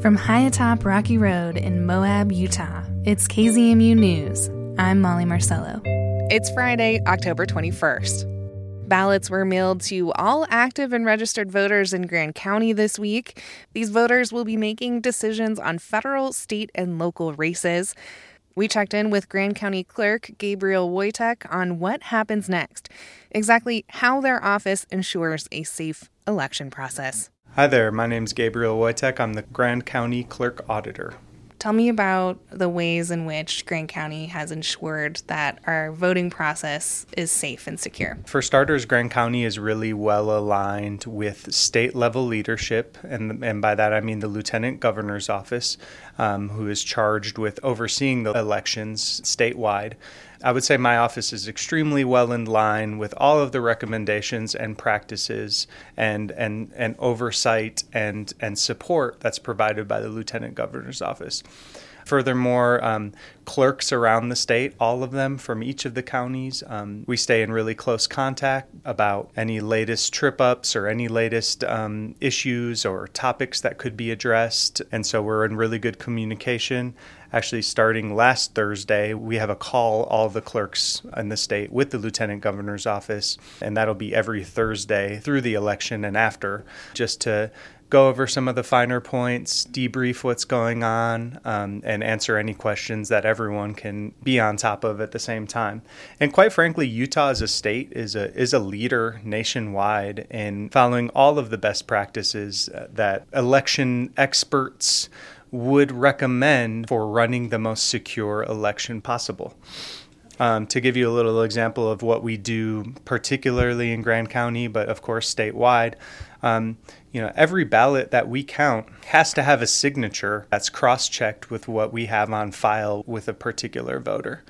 From high atop Rocky Road in Moab, Utah, it's KZMU News. I'm Molly Marcello. It's Friday, October 21st. Ballots were mailed to all active and registered voters in Grand County this week. These voters will be making decisions on federal, state, and local races. We checked in with Grand County Clerk Gabriel Woytek on what happens next, exactly how their office ensures a safe election process. Hi there, my name is Gabriel Woytek. I'm the Grand County Clerk Auditor. Tell me about the ways in which Grand County has ensured that our voting process is safe and secure. For starters, Grand County is really well aligned with state level leadership, and, and by that I mean the Lieutenant Governor's Office, um, who is charged with overseeing the elections statewide. I would say my office is extremely well in line with all of the recommendations and practices and and, and oversight and, and support that's provided by the Lieutenant Governor's Office. Furthermore, um, clerks around the state, all of them from each of the counties, um, we stay in really close contact about any latest trip ups or any latest um, issues or topics that could be addressed. And so we're in really good communication. Actually, starting last Thursday, we have a call all the clerks in the state with the lieutenant governor's office, and that'll be every Thursday through the election and after, just to go over some of the finer points, debrief what's going on, um, and answer any questions that everyone can be on top of at the same time. And quite frankly, Utah as a state is a is a leader nationwide in following all of the best practices uh, that election experts would recommend for running the most secure election possible. Um, to give you a little example of what we do, particularly in Grand County, but of course statewide, um, you know, every ballot that we count has to have a signature that's cross-checked with what we have on file with a particular voter.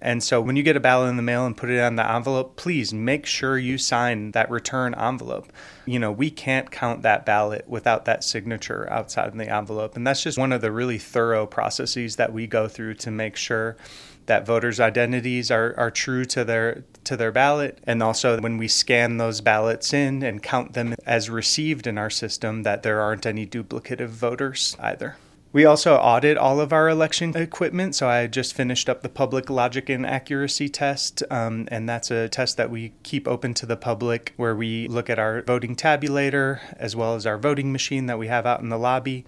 And so when you get a ballot in the mail and put it on the envelope, please make sure you sign that return envelope. You know, we can't count that ballot without that signature outside of the envelope. And that's just one of the really thorough processes that we go through to make sure that voters' identities are, are true to their to their ballot and also when we scan those ballots in and count them as received in our system that there aren't any duplicative voters either. We also audit all of our election equipment. So I just finished up the public logic and accuracy test, um, and that's a test that we keep open to the public where we look at our voting tabulator as well as our voting machine that we have out in the lobby.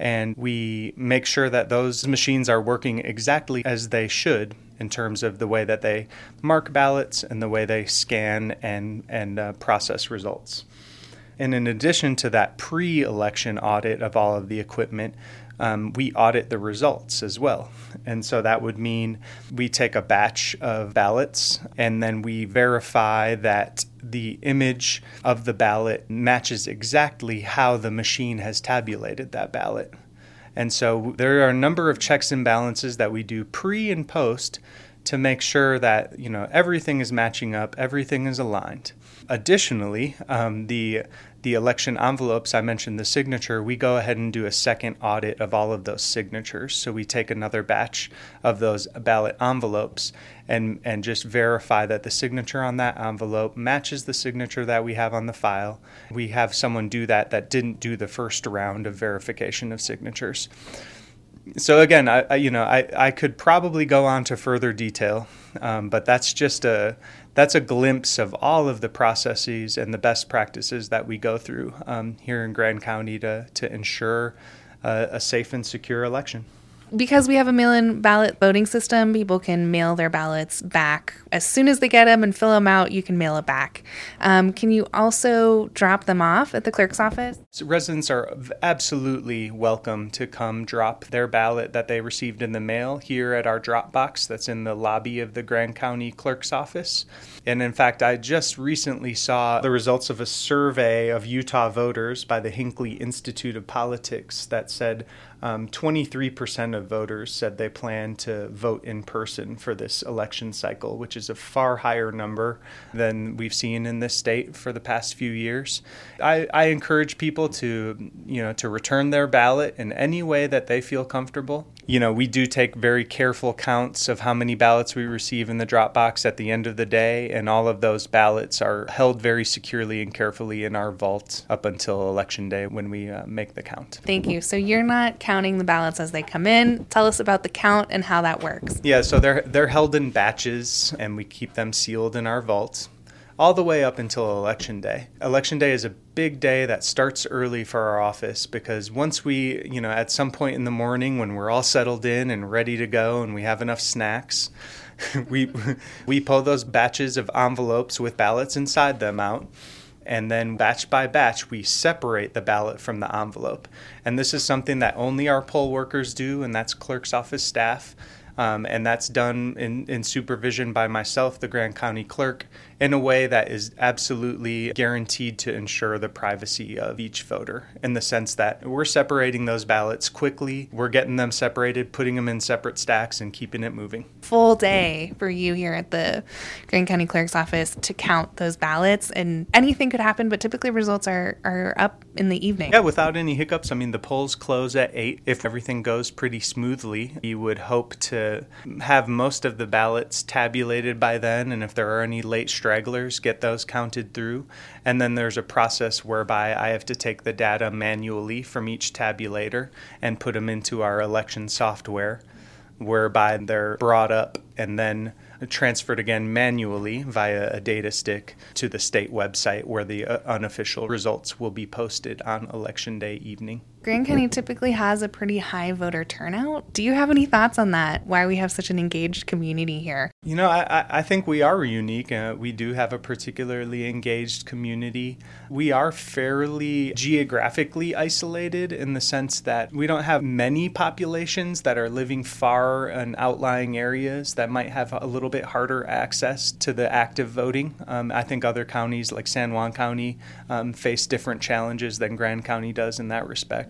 And we make sure that those machines are working exactly as they should in terms of the way that they mark ballots and the way they scan and, and uh, process results. And in addition to that pre election audit of all of the equipment, um, we audit the results as well. And so that would mean we take a batch of ballots and then we verify that the image of the ballot matches exactly how the machine has tabulated that ballot. And so there are a number of checks and balances that we do pre and post to make sure that you know everything is matching up, everything is aligned. Additionally, um, the the election envelopes, I mentioned the signature, we go ahead and do a second audit of all of those signatures. So we take another batch of those ballot envelopes and, and just verify that the signature on that envelope matches the signature that we have on the file. We have someone do that that didn't do the first round of verification of signatures. So again, I, I you know I, I could probably go on to further detail, um, but that's just a that's a glimpse of all of the processes and the best practices that we go through um, here in Grand County to, to ensure uh, a safe and secure election because we have a mail in ballot voting system, people can mail their ballots back as soon as they get them and fill them out. You can mail it back. Um, can you also drop them off at the clerk's office? So residents are absolutely welcome to come drop their ballot that they received in the mail here at our drop box that's in the lobby of the Grand County Clerk's office. And in fact, I just recently saw the results of a survey of Utah voters by the Hinckley Institute of Politics that said um, 23% of voters said they plan to vote in person for this election cycle, which is a far higher number than we've seen in this state for the past few years. I, I encourage people to, you know, to return their ballot in any way that they feel comfortable. You know, we do take very careful counts of how many ballots we receive in the drop box at the end of the day, and all of those ballots are held very securely and carefully in our vault up until election day when we uh, make the count. Thank you. So you're not counting the ballots as they come in. Tell us about the count and how that works. Yeah, so they're they're held in batches, and we keep them sealed in our vault all the way up until election day. Election day is a big day that starts early for our office because once we, you know, at some point in the morning when we're all settled in and ready to go and we have enough snacks, we we pull those batches of envelopes with ballots inside them out and then batch by batch we separate the ballot from the envelope. And this is something that only our poll workers do and that's clerk's office staff. Um, and that's done in, in supervision by myself, the Grand County Clerk, in a way that is absolutely guaranteed to ensure the privacy of each voter in the sense that we're separating those ballots quickly, we're getting them separated, putting them in separate stacks, and keeping it moving. Full day for you here at the Grand County Clerk's office to count those ballots, and anything could happen, but typically results are, are up in the evening. Yeah, without any hiccups. I mean, the polls close at 8. If everything goes pretty smoothly, you would hope to have most of the ballots tabulated by then, and if there are any late strikes, stragglers, get those counted through. And then there's a process whereby I have to take the data manually from each tabulator and put them into our election software, whereby they're brought up and then transferred again manually via a data stick to the state website where the uh, unofficial results will be posted on election day evening. Grand County typically has a pretty high voter turnout. Do you have any thoughts on that? Why we have such an engaged community here? You know, I, I think we are unique. Uh, we do have a particularly engaged community. We are fairly geographically isolated in the sense that we don't have many populations that are living far in outlying areas that might have a little bit harder access to the active voting. Um, I think other counties like San Juan County um, face different challenges than Grand County does in that respect.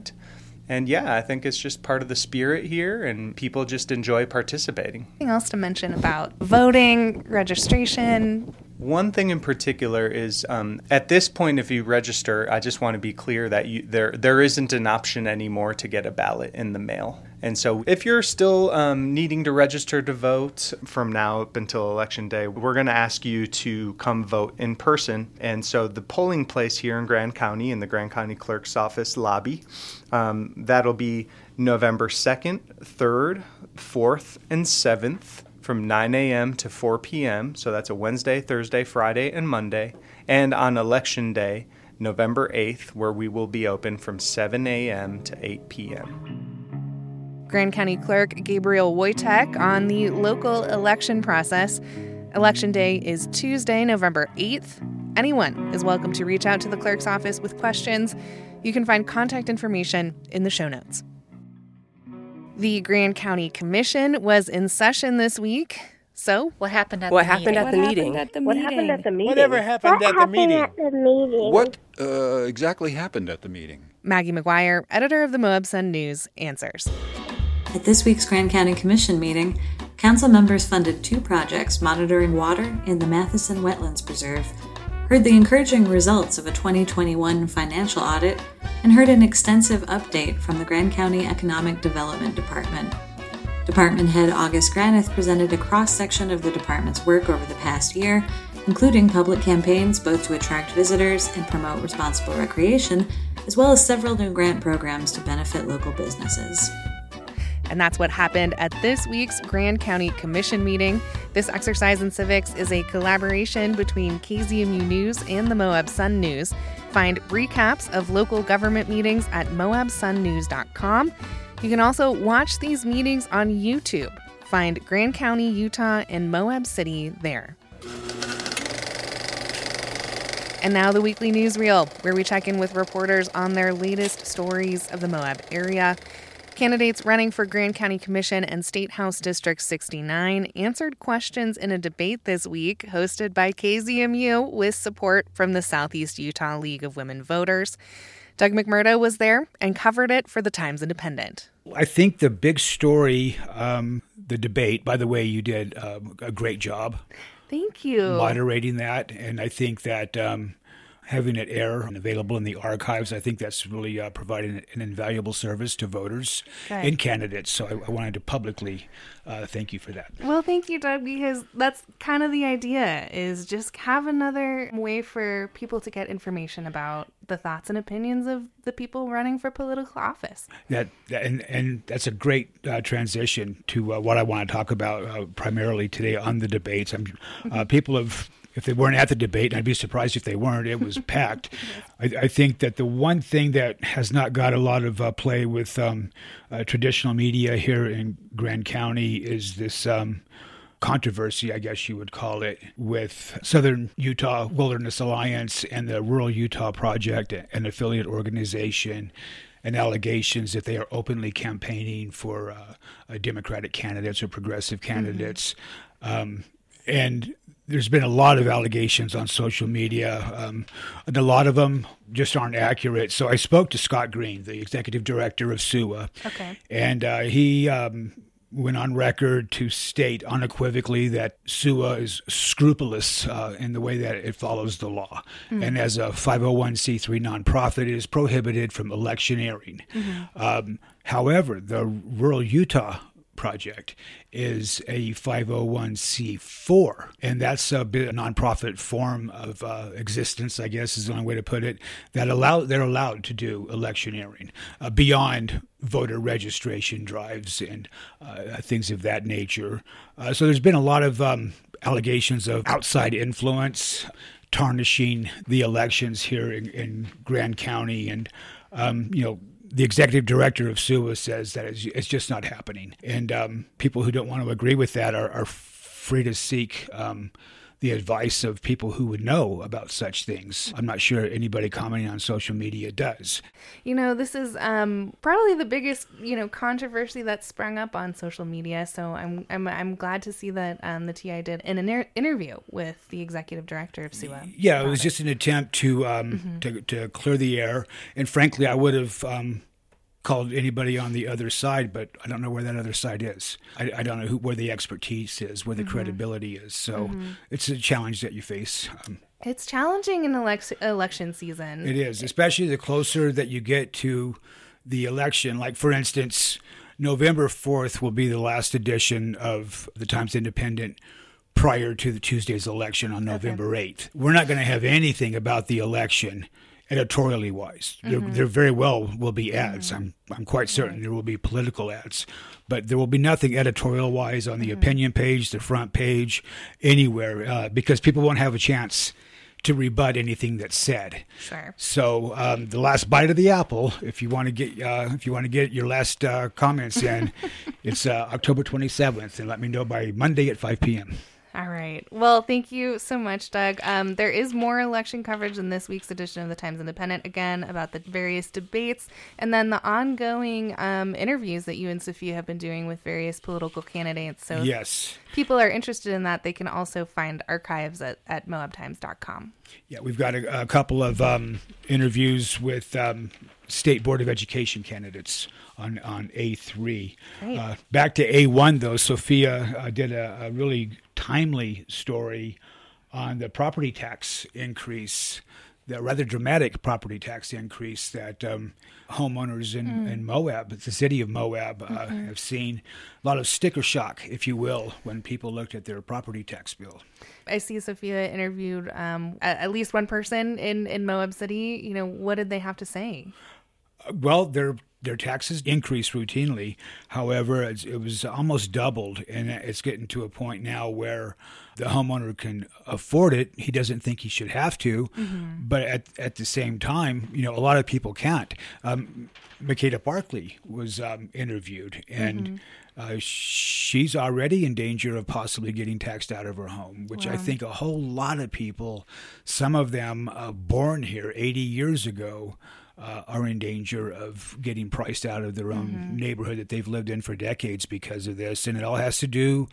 And yeah, I think it's just part of the spirit here, and people just enjoy participating. Anything else to mention about voting, registration? One thing in particular is um, at this point, if you register, I just want to be clear that you, there there isn't an option anymore to get a ballot in the mail. And so, if you're still um, needing to register to vote from now up until election day, we're going to ask you to come vote in person. And so, the polling place here in Grand County, in the Grand County Clerk's Office lobby, um, that'll be November 2nd, 3rd, 4th, and 7th from 9 a.m. to 4 p.m. So, that's a Wednesday, Thursday, Friday, and Monday. And on election day, November 8th, where we will be open from 7 a.m. to 8 p.m. Grand County Clerk Gabriel Woytek on the local election process. Election day is Tuesday, November 8th. Anyone is welcome to reach out to the clerk's office with questions. You can find contact information in the show notes. The Grand County Commission was in session this week. So, what happened at what the happened meeting? at the what meeting? Happened at the What meeting? happened at the meeting? Whatever happened What at the happened meeting? at the meeting? What uh, exactly happened at the meeting? Maggie McGuire, editor of the Moab Sun News, answers. At this week's Grand County Commission meeting, council members funded two projects monitoring water in the Matheson Wetlands Preserve, heard the encouraging results of a 2021 financial audit, and heard an extensive update from the Grand County Economic Development Department. Department head August Granith presented a cross section of the department's work over the past year, including public campaigns both to attract visitors and promote responsible recreation, as well as several new grant programs to benefit local businesses. And that's what happened at this week's Grand County Commission meeting. This exercise in civics is a collaboration between KZMU News and the Moab Sun News. Find recaps of local government meetings at moabsunnews.com. You can also watch these meetings on YouTube. Find Grand County, Utah, and Moab City there. And now the weekly newsreel, where we check in with reporters on their latest stories of the Moab area. Candidates running for Grand County Commission and State House District 69 answered questions in a debate this week hosted by KZMU with support from the Southeast Utah League of Women Voters. Doug McMurdo was there and covered it for the Times Independent. I think the big story, um, the debate, by the way, you did um, a great job Thank you. moderating that. And I think that um, having it air and available in the archives. I think that's really uh, providing an invaluable service to voters and candidates. So I, I wanted to publicly uh, thank you for that. Well, thank you, Doug, because that's kind of the idea is just have another way for people to get information about the thoughts and opinions of the people running for political office. That, that and and that's a great uh, transition to uh, what I want to talk about uh, primarily today on the debates. I'm, uh, people have. If they weren't at the debate, and I'd be surprised if they weren't, it was packed. I, I think that the one thing that has not got a lot of uh, play with um, uh, traditional media here in Grand County is this um, controversy, I guess you would call it, with Southern Utah Wilderness Alliance and the Rural Utah Project, an affiliate organization, and allegations that they are openly campaigning for uh, uh, Democratic candidates or progressive candidates. Um, and there's been a lot of allegations on social media, um, and a lot of them just aren't accurate. So I spoke to Scott Green, the executive director of SUWA, Okay. and uh, he um, went on record to state unequivocally that SUWA is scrupulous uh, in the way that it follows the law. And as a 501c3 nonprofit, it is prohibited from electioneering. Um, however, the Rural Utah Project is a 501c4, and that's a bit a nonprofit form of uh, existence, I guess is the only way to put it. That allow they're allowed to do electioneering uh, beyond voter registration drives and uh, things of that nature. Uh, so there's been a lot of um, allegations of outside influence tarnishing the elections here in, in Grand County, and um, you know the executive director of SUWA says that it's, it's just not happening. And um, people who don't want to agree with that are, are free to seek um, the advice of people who would know about such things. I'm not sure anybody commenting on social media does. You know, this is um, probably the biggest, you know, controversy that's sprung up on social media. So I'm I'm, I'm glad to see that um, the TI did an inter- interview with the executive director of SUWA. Yeah, it was just an attempt to um, to, to clear the air. And frankly, I would have um, called anybody on the other side, but I don't know where that other side is. I, I don't know who, where the expertise is, where the credibility is. So it's a challenge that you face. Um, It's challenging in elec- election season. It is, especially the closer that you get to the election. Like, for instance, November 4th will be the last edition of the Times Independent prior to the Tuesday's election on November 8th. We're not going to have anything about the election editorially wise. There, there very well will be ads. I'm I'm quite certain there will be political ads, but there will be nothing editorial wise on the opinion page, the front page, anywhere, uh, because people won't have a chance to rebut anything that's said. Sure. So um, the last bite of the apple, if you want to get uh, if you want to get your last uh, comments in, it's uh, October 27th, and let me know by Monday at 5 p.m. All right. Well, thank you so much, Doug. Um, there is more election coverage in this week's edition of the Times Independent, again, about the various debates and then the ongoing um, interviews that you and Sophia have been doing with various political candidates. So Yes. if people are interested in that, they can also find archives at, at moabtimes.com. Yeah, we've got a, a couple of um, interviews with um, state board of education candidates on on A three. Great. Uh, back to A one though, Sophia uh, did a, a really timely story on the property tax increase, the rather dramatic property tax increase that um, homeowners in, in Moab, the city of Moab, uh, have seen. A lot of sticker shock, if you will, when people looked at their property tax bill. I see Sophia interviewed um, at, at least one person in, in Moab City. You know, what did they have to say? Well, their their taxes increase routinely. However, it's, it was almost doubled, and it's getting to a point now where the homeowner can afford it. He doesn't think he should have to, but at at the same time, you know, a lot of people can't. Um, Makeda Barkley was um, interviewed, and uh, she's already in danger of possibly getting taxed out of her home, which I think a whole lot of people, some of them uh, born here 80 years ago, uh, are in danger of getting priced out of their own neighborhood that they've lived in for decades because of this. And it all has to do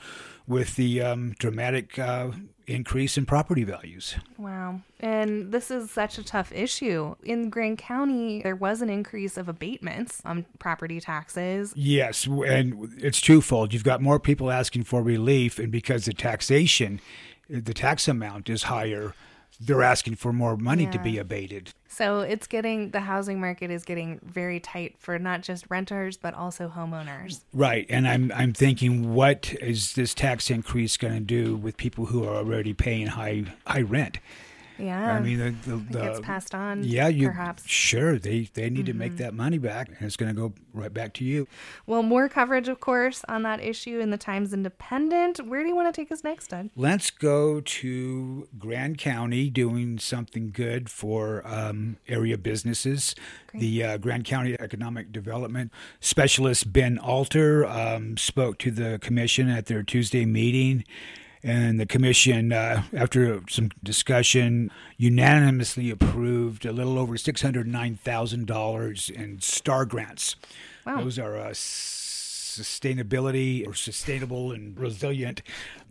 with the um, dramatic uh, increase in property values. Wow. And this is such a tough issue. In Grand County, there was an increase of abatements on property taxes. Yes, and it's twofold. You've got more people asking for relief, and because the taxation, the tax amount is higher, they're asking for more money to be abated. So it's getting the housing market is getting very tight for not just renters but also homeowners. Right, and I'm I'm thinking, what is this tax increase going to do with people who are already paying high high rent? Yeah. I mean, the, the, it the gets passed on. yeah, you perhaps. Mm-hmm. sure they they need to make that money back, and it's going to go right back to you. Well, more coverage, of course, on that issue in the Times Independent. Where do you want to take us next, Doug? Let's go to Grand County doing something good for um, area businesses. The uh, Grand County Economic Development Specialist Ben Alter um, spoke to the commission at their Tuesday meeting. And the commission, uh, after some discussion, unanimously approved a little over $609,000 in STAR grants. Wow. Those are uh, sustainability or sustainable and resilient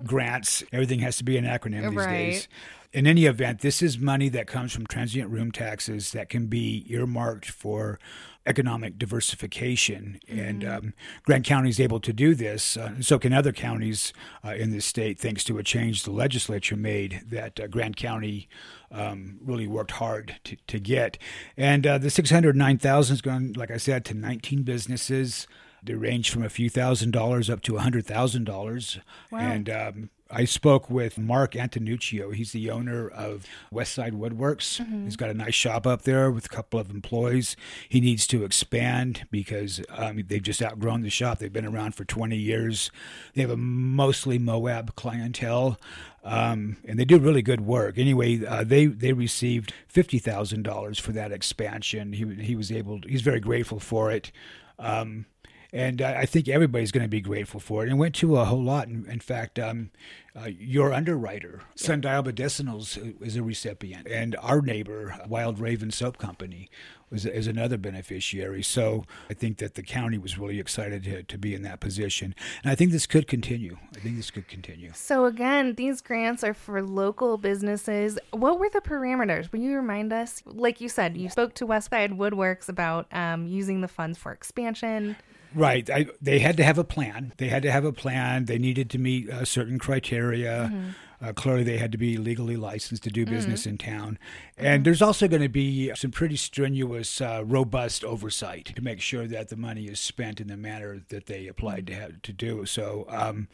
grants. Everything has to be an acronym these Right. days. In any event, this is money that comes from transient room taxes that can be earmarked for economic diversification. And um, Grand County is able to do this. Uh, so can other counties uh, in the state, thanks to a change the legislature made that uh, Grand County um, really worked hard to, to get. And uh, the 609000 is going, like I said, to 19 businesses. They range from a few thousand dollars up to a hundred thousand dollars. And um, I spoke with Mark Antonuccio. He's the owner of Westside Woodworks. He's got a nice shop up there with a couple of employees. He needs to expand because um, they've just outgrown the shop. They've been around for 20 years. They have a mostly Moab clientele. Um, and they do really good work. Anyway, uh, they they received fifty thousand dollars for that expansion. He he was able. He's very grateful for it. Um, and I I think everybody's going to be grateful for it. And it went to a whole lot. In, in fact, um, uh, your underwriter, Sundial Medicinals, is a recipient, and our neighbor, Wild Raven Soap Company, was is another beneficiary. So I think that the county was really excited to, to be in that position, and I think this could continue. I think this could continue. So again, these grants are for local businesses. What were the parameters? Will you remind us? Like you said, you spoke to Westside Woodworks about um, using the funds for expansion. Right. I, they had to have a plan. They had to have a plan. They needed to meet uh, certain criteria. Uh, clearly, they had to be legally licensed to do business in town. And there's also going to be some pretty strenuous, uh, robust oversight to make sure that the money is spent in the manner that they applied to have to do. So, um,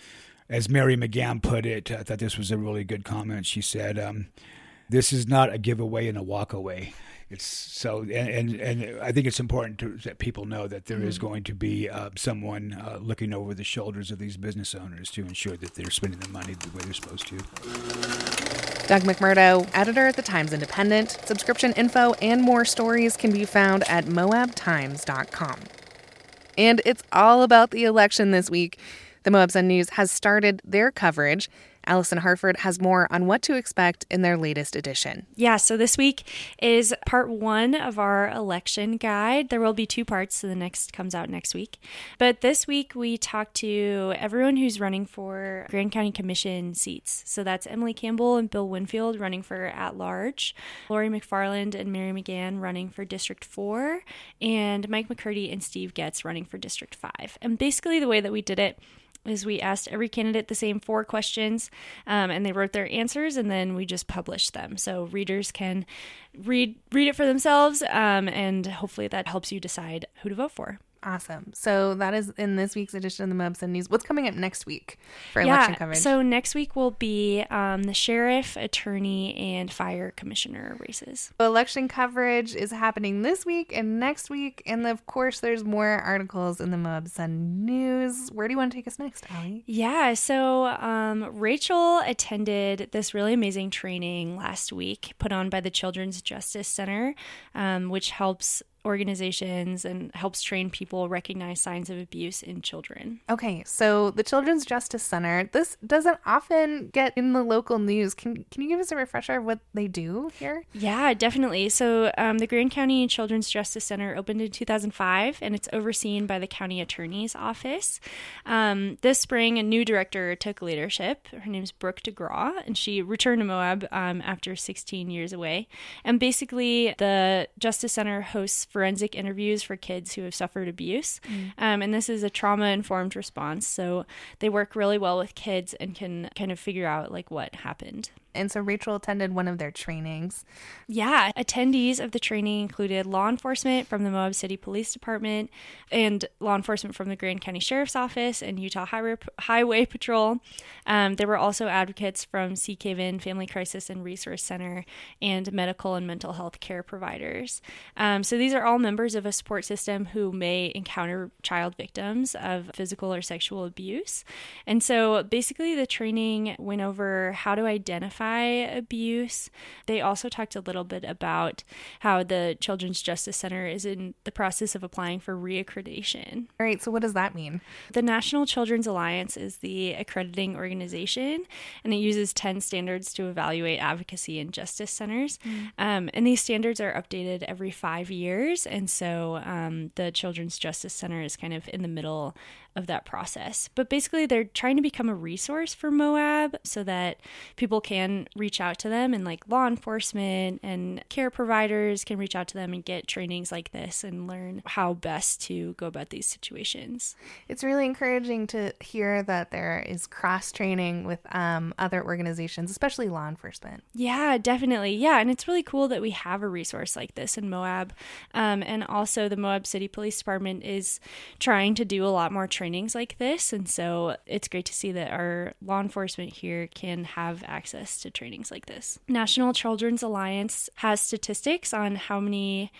as Mary McGann put it, I thought this was a really good comment. She said, um, "This is not a giveaway and a walkaway." It's so, and, and, and I think it's important to, that people know that there is going to be uh, someone uh, looking over the shoulders of these business owners to ensure that they're spending the money the way they're supposed to. Doug McMurdo, editor at the Times Independent. Subscription info and more stories can be found at moabtimes.com. And it's all about the election this week. The Moab Sun News has started their coverage. Allison Harford has more on what to expect in their latest edition. Yeah, so this week is part one of our election guide. There will be two parts, so the next comes out next week. But this week we talked to everyone who's running for Grand County Commission seats. So that's Emily Campbell and Bill Winfield running for at large, Lori McFarland and Mary McGann running for District 4, and Mike McCurdy and Steve Getz running for District 5. And basically, the way that we did it is we asked every candidate the same four questions um, and they wrote their answers and then we just published them. So readers can read read it for themselves um, and hopefully that helps you decide who to vote for Awesome. So that is in this week's edition of the Moab and News. What's coming up next week for election coverage? so next week will be um, the sheriff attorney and fire commissioner races election coverage is happening this week and next week. And of course, there's more articles in the Moab Sun News. Where do you want to take us next, Allie? Yeah, so um, Rachel attended this really amazing training last week put on by the Children's Justice Center, um, which helps organizations and helps train people recognize signs of abuse in children. Okay, so the Children's Justice Center. This doesn't often get in the local news. Can can you give us a refresher of what they do here? Yeah, definitely. So um, the Grand County Children's Justice Center opened in 2005, and it's overseen by the county attorney's office. Um, this spring, a new director took leadership. Her name's Brooke DeGraw, and she returned to Moab um, after 16 years away. And basically, the Justice Center hosts forensic interviews for kids who have suffered abuse. Um, and this is a trauma informed response. So they work really well with kids and can kind of figure out like what happened. And so Rachel attended one of their trainings. Yeah, attendees of the training included law enforcement from the Moab City Police Department and law enforcement from the Grand County Sheriff's Office and Utah Highway, Highway Patrol. Um, there were also advocates from Seekhaven Family Crisis and Resource Center and medical and mental health care providers. Um, so these are all members of a support system who may encounter child victims of physical or sexual abuse. And so basically, the training went over how to identify abuse. They also talked a little bit about how the Children's Justice Center is in the process of applying for reaccreditation. All right, so what does that mean? The National Children's Alliance is the accrediting organization, and it uses 10 standards to evaluate advocacy and justice centers. Mm. Um, and these standards are updated every five years. And so um, the Children's Justice Center is kind of in the middle of that process. But basically, they're trying to become a resource for Moab so that people can reach out to them and like law enforcement and care providers can reach out to them and get trainings like this and learn how best to go about these situations. It's really encouraging to hear that there is cross training with um, other organizations, especially law enforcement. Yeah, definitely. Yeah, and it's really cool that we have a resource like this in Moab. Um, and also, the Moab City Police Department is trying to do a lot more training trainings like this. And so it's great to see that our law enforcement here can have access to trainings like this. National Children's Alliance has statistics on how many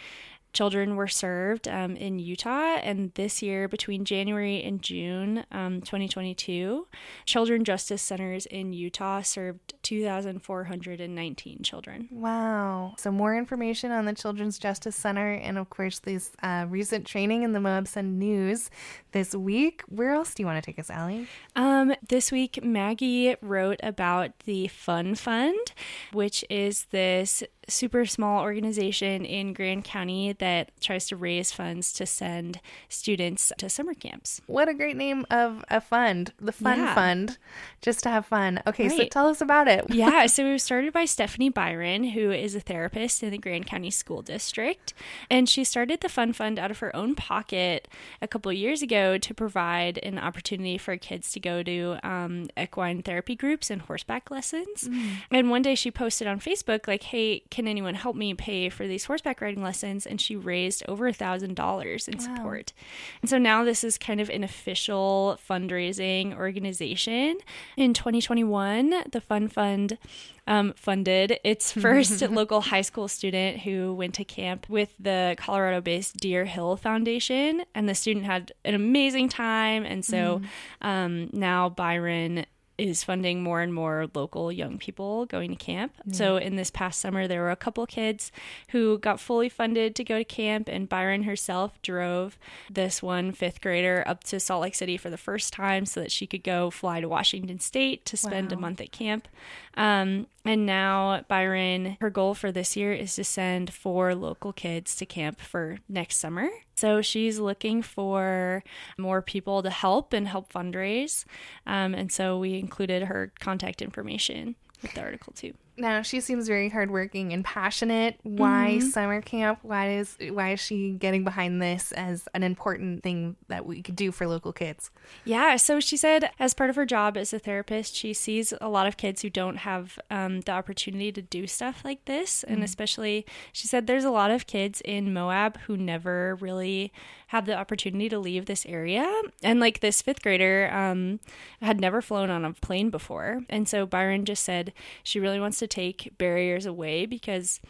children were served um, in Utah. And this year, between January and June um, 2022, Children Justice Centers in Utah served 2,419 children. Wow. So, more information on the Children's Justice Center and, of course, this uh, recent training in the Moab Sun News this week. Where else do you want to take us, Allie? Um, this week, Maggie wrote about the Fun Fund, which is this super small organization in Grand County that tries to raise funds to send students to summer camps. What a great name of a fund, the Fun yeah. Fund, just to have fun. Okay, right. so tell us about it. yeah, so it was started by Stephanie Byron, who is a therapist in the Grand County School District. And she started the Fun Fund out of her own pocket a couple years ago to provide an opportunity for kids to go to um, equine therapy groups and horseback lessons. Mm. And one day she posted on Facebook, like, hey, can anyone help me pay for these horseback riding lessons? And she raised over a thousand dollars in wow. support. And so now this is kind of an official fundraising organization. In 2021, the Fun Fund um, funded its first local high school student who went to camp with the Colorado based Deer Hill Foundation. And the student had an amazing time. And so mm. um, now Byron is funding more and more local young people going to camp. Mm. So in this past summer, there were a couple kids who got fully funded to go to camp, and Byron herself drove this one fifth grader up to Salt Lake City for the first time so that she could go fly to Washington State to spend wow. a month at camp. Um, and now Byron, her goal for this year is to send four local kids to camp for next summer. So she's looking for more people to help and help fundraise. Um, and so we included her contact information with the article too. Now she seems very hardworking and passionate. Why mm-hmm. summer camp? Why is why is she getting behind this as an important thing that we could do for local kids? Yeah, so she said as part of her job as a therapist, she sees a lot of kids who don't have um, the opportunity to do stuff like this, mm-hmm. and especially she said there's a lot of kids in Moab who never really have the opportunity to leave this area, and like this fifth grader um, had never flown on a plane before, and so Byron just said she really wants to take barriers away because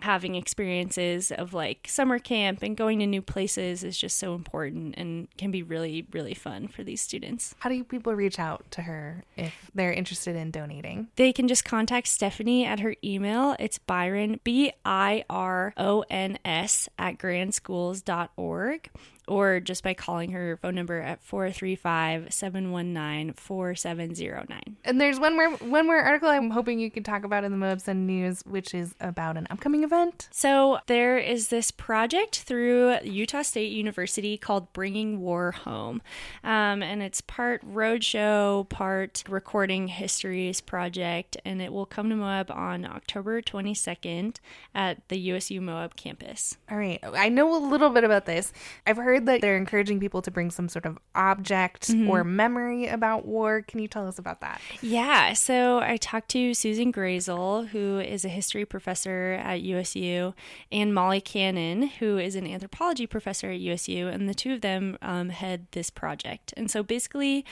having experiences of like summer camp and going to new places is just so important and can be really really fun for these students. How do people reach out to her if they're interested in donating? They can just contact Stephanie at her email. It's Byron B I R O N S at grandschools.org or just by calling her phone number at 435-719-4709. And there's one more one more article I'm hoping you can talk about in the Moab Sun News, which is about an upcoming event. So there is this project through Utah State University called Bringing War Home. Um, and it's part roadshow, part recording histories project, and it will come to Moab on October 22nd at the USU Moab campus. All right. I know a little bit about this. I've heard heard that they're encouraging people to bring some sort of object mm-hmm. or memory about war. Can you tell us about that? Yeah. So I talked to Susan Grayzel, who is a history professor at USU, and Molly Cannon, who is an anthropology professor at USU, and the two of them um, head this project. And so basically,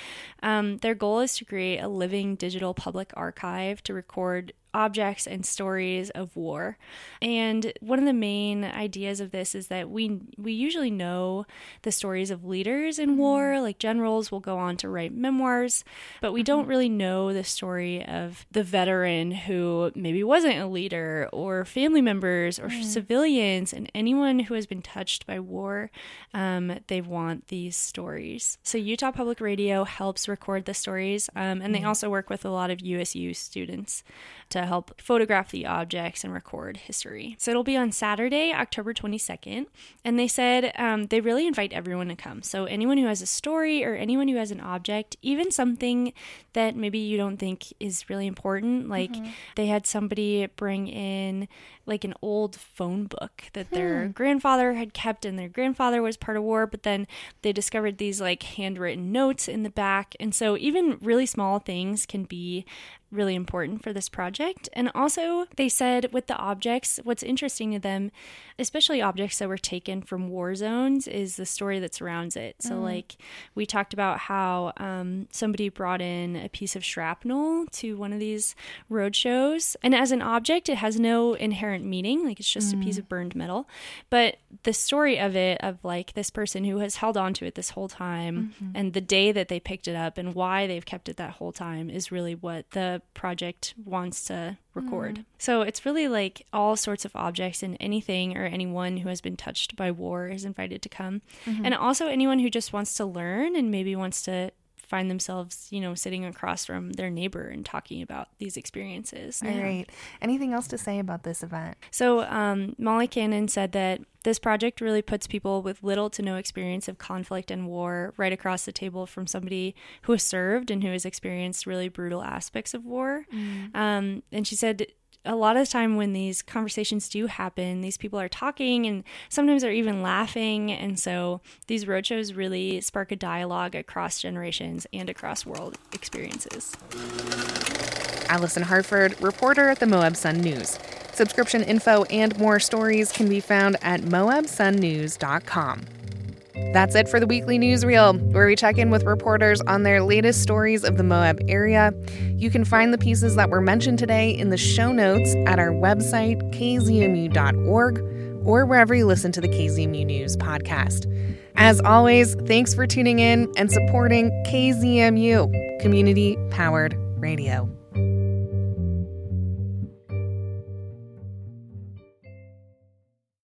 um, their goal is to create a living digital public archive to record objects and stories of war. And one of the main ideas of this is that we we usually know the stories of leaders in war, mm-hmm. like generals will go on to write memoirs, but we don't mm-hmm. really know the story of the veteran who maybe wasn't a leader or family members or mm. civilians and anyone who has been touched by war. Um, they want these stories. So Utah Public Radio helps record the stories, um, and they mm. also work with a lot of USU students to help photograph the objects and record history. So it'll be on Saturday, October 22nd. And they said um, they really invite everyone to come. So anyone who has a story or anyone who has an object, even something that maybe you don't think is really important, like mm-hmm. they had somebody bring in like an old phone book that hmm. their grandfather had kept and their grandfather was part of war but then they discovered these like handwritten notes in the back and so even really small things can be really important for this project. And also, they said with the objects, what's interesting to them, especially objects that were taken from war zones, is the story that surrounds it. So, mm. like, we talked about how um, somebody brought in a piece of shrapnel to one of these road shows. And as an object, it has no inherent meaning, like, it's just mm. a piece mm. of burned metal. But the story of it, of like this person who has held on to it this whole time, mm-hmm. and the day that they picked it up and why they've kept it that whole time, is really what the project wants to record. Mm. So it's really like all sorts of objects and anything or anyone who has been touched by war is invited to come. Mm-hmm. And also anyone who just wants to learn and maybe wants to find themselves, you know, sitting across from their neighbor and talking about these experiences. All yeah. right. Anything else to say about this event? So, um, Molly Cannon said that this project really puts people with little to no experience of conflict and war right across the table from somebody who has served and who has experienced really brutal aspects of war. Mm. Um, and she said a lot of the time when these conversations do happen, these people are talking and sometimes they're even laughing. And so these roadshows really spark a dialogue across generations and across world experiences. Allison Hartford, reporter at the Moab Sun News. Subscription info and more stories can be found at moabsunnews.com. That's it for the weekly newsreel, where we check in with reporters on their latest stories of the Moab area. You can find the pieces that were mentioned today in the show notes at our website, kzmu.org, or wherever you listen to the KZMU News podcast. As always, thanks for tuning in and supporting KZMU, community powered radio.